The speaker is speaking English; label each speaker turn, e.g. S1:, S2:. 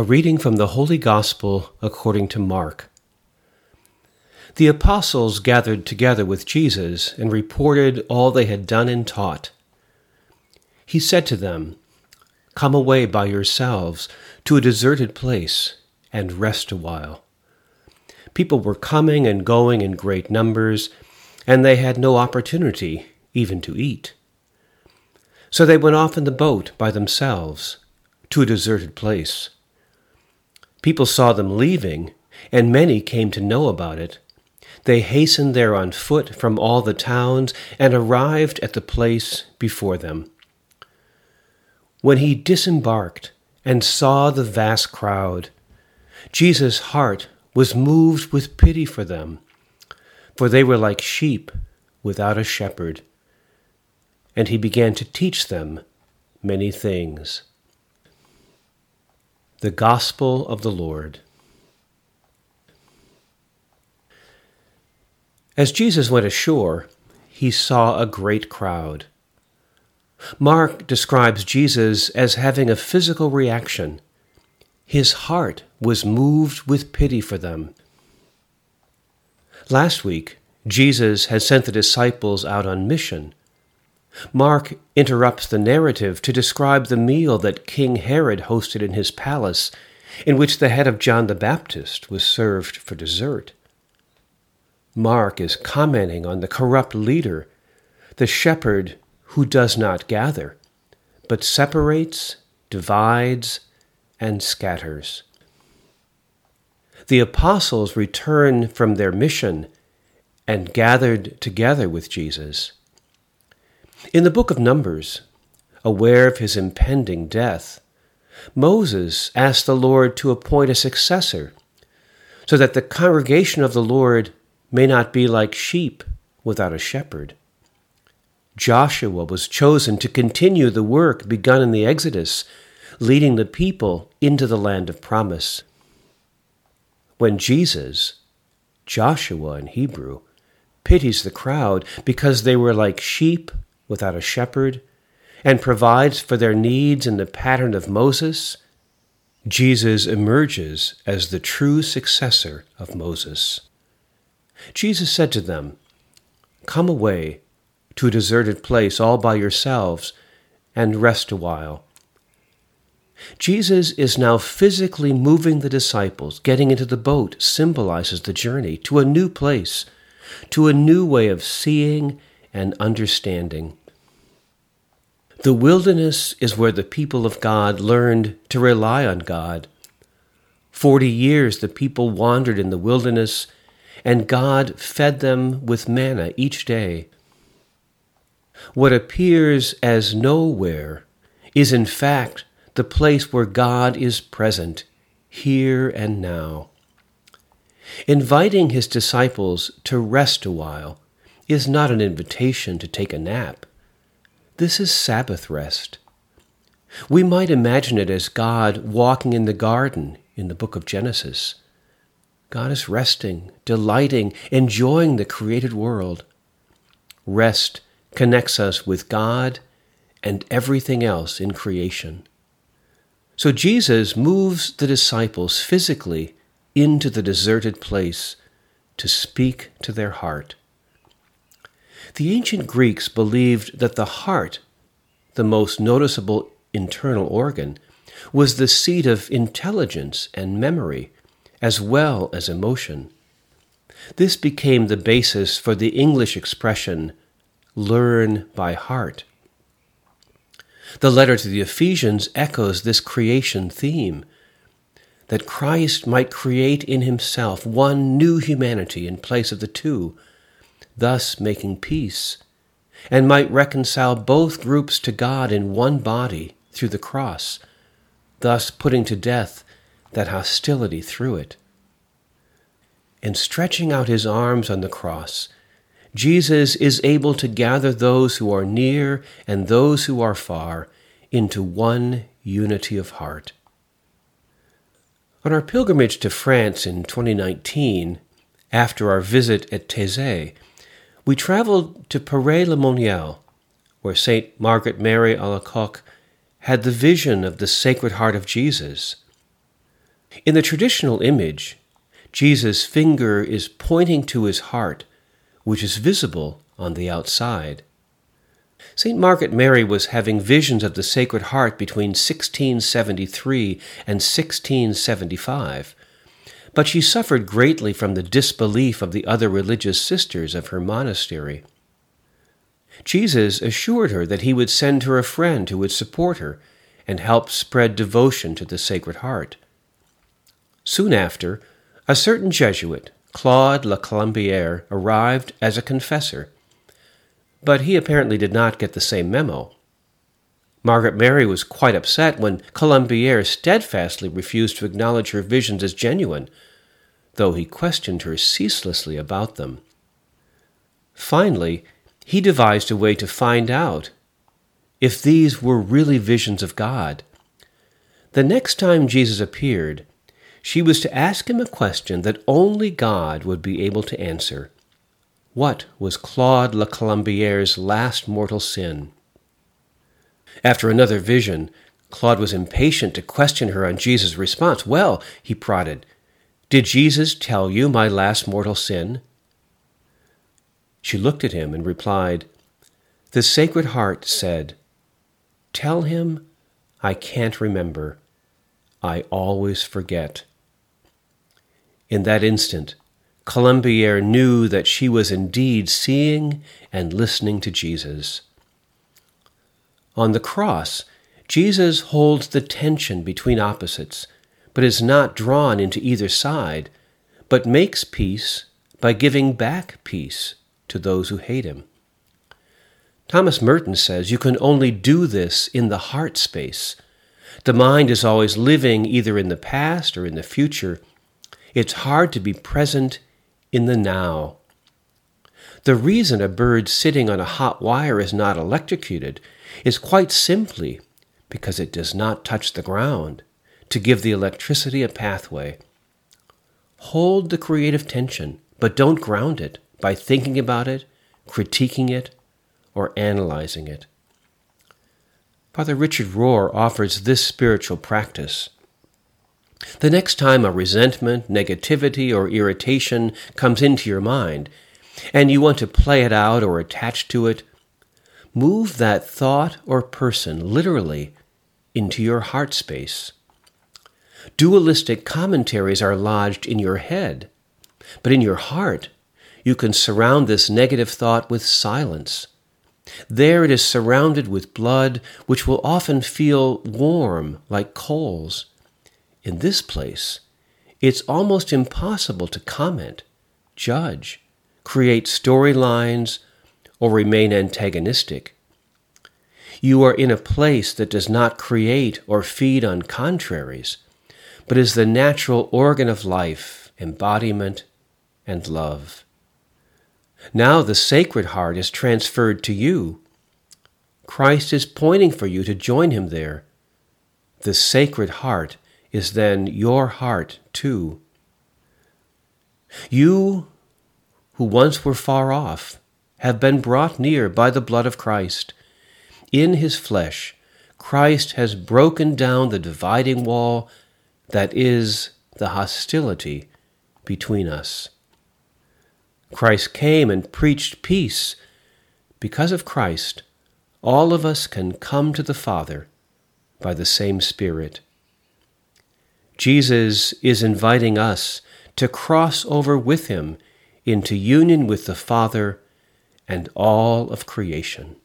S1: A reading from the Holy Gospel according to Mark. The apostles gathered together with Jesus and reported all they had done and taught. He said to them, Come away by yourselves to a deserted place and rest a while. People were coming and going in great numbers, and they had no opportunity even to eat. So they went off in the boat by themselves to a deserted place. People saw them leaving, and many came to know about it. They hastened there on foot from all the towns and arrived at the place before them. When he disembarked and saw the vast crowd, Jesus' heart was moved with pity for them, for they were like sheep without a shepherd. And he began to teach them many things. The Gospel of the Lord. As Jesus went ashore, he saw a great crowd. Mark describes Jesus as having a physical reaction. His heart was moved with pity for them. Last week, Jesus had sent the disciples out on mission Mark interrupts the narrative to describe the meal that King Herod hosted in his palace, in which the head of John the Baptist was served for dessert. Mark is commenting on the corrupt leader, the shepherd who does not gather, but separates, divides, and scatters. The apostles return from their mission and gathered together with Jesus. In the book of Numbers, aware of his impending death, Moses asked the Lord to appoint a successor so that the congregation of the Lord may not be like sheep without a shepherd. Joshua was chosen to continue the work begun in the Exodus, leading the people into the land of promise. When Jesus, Joshua in Hebrew, pities the crowd because they were like sheep without a shepherd and provides for their needs in the pattern of Moses, Jesus emerges as the true successor of Moses. Jesus said to them, Come away to a deserted place all by yourselves and rest a while. Jesus is now physically moving the disciples. Getting into the boat symbolizes the journey to a new place, to a new way of seeing and understanding. The wilderness is where the people of God learned to rely on God. Forty years the people wandered in the wilderness, and God fed them with manna each day. What appears as nowhere is in fact the place where God is present, here and now. Inviting his disciples to rest a while is not an invitation to take a nap. This is Sabbath rest. We might imagine it as God walking in the garden in the book of Genesis. God is resting, delighting, enjoying the created world. Rest connects us with God and everything else in creation. So Jesus moves the disciples physically into the deserted place to speak to their heart. The ancient Greeks believed that the heart, the most noticeable internal organ, was the seat of intelligence and memory, as well as emotion. This became the basis for the English expression, learn by heart. The letter to the Ephesians echoes this creation theme that Christ might create in himself one new humanity in place of the two thus making peace, and might reconcile both groups to God in one body through the cross, thus putting to death that hostility through it. In stretching out his arms on the cross, Jesus is able to gather those who are near and those who are far into one unity of heart. On our pilgrimage to France in 2019, after our visit at Taizé, we traveled to Paray-le-Monial, where St. Margaret Mary à la Alacoque had the vision of the Sacred Heart of Jesus. In the traditional image, Jesus' finger is pointing to his heart, which is visible on the outside. St. Margaret Mary was having visions of the Sacred Heart between 1673 and 1675, but she suffered greatly from the disbelief of the other religious sisters of her monastery. Jesus assured her that he would send her a friend who would support her and help spread devotion to the Sacred Heart. Soon after, a certain Jesuit, Claude La Colombière, arrived as a confessor, but he apparently did not get the same memo. Margaret Mary was quite upset when Colombière steadfastly refused to acknowledge her visions as genuine, though he questioned her ceaselessly about them. Finally, he devised a way to find out if these were really visions of God. The next time Jesus appeared, she was to ask him a question that only God would be able to answer. What was Claude La Colombière's last mortal sin? After another vision, Claude was impatient to question her on Jesus' response. Well, he prodded, did Jesus tell you my last mortal sin? She looked at him and replied, The Sacred Heart said, Tell him I can't remember. I always forget. In that instant, Colombière knew that she was indeed seeing and listening to Jesus. On the cross, Jesus holds the tension between opposites, but is not drawn into either side, but makes peace by giving back peace to those who hate him. Thomas Merton says you can only do this in the heart space. The mind is always living either in the past or in the future. It's hard to be present in the now. The reason a bird sitting on a hot wire is not electrocuted is quite simply because it does not touch the ground to give the electricity a pathway. Hold the creative tension, but don't ground it by thinking about it, critiquing it, or analyzing it. Father Richard Rohr offers this spiritual practice. The next time a resentment, negativity, or irritation comes into your mind, and you want to play it out or attach to it, move that thought or person literally into your heart space. Dualistic commentaries are lodged in your head, but in your heart, you can surround this negative thought with silence there it is surrounded with blood, which will often feel warm like coals. In this place, it's almost impossible to comment, judge, create storylines, or remain antagonistic. You are in a place that does not create or feed on contraries, but is the natural organ of life, embodiment, and love. Now the Sacred Heart is transferred to you. Christ is pointing for you to join him there. The Sacred Heart is then your heart too. You who once were far off have been brought near by the blood of Christ. In his flesh, Christ has broken down the dividing wall that is the hostility between us. Christ came and preached peace. Because of Christ, all of us can come to the Father by the same Spirit. Jesus is inviting us to cross over with him into union with the Father and all of creation.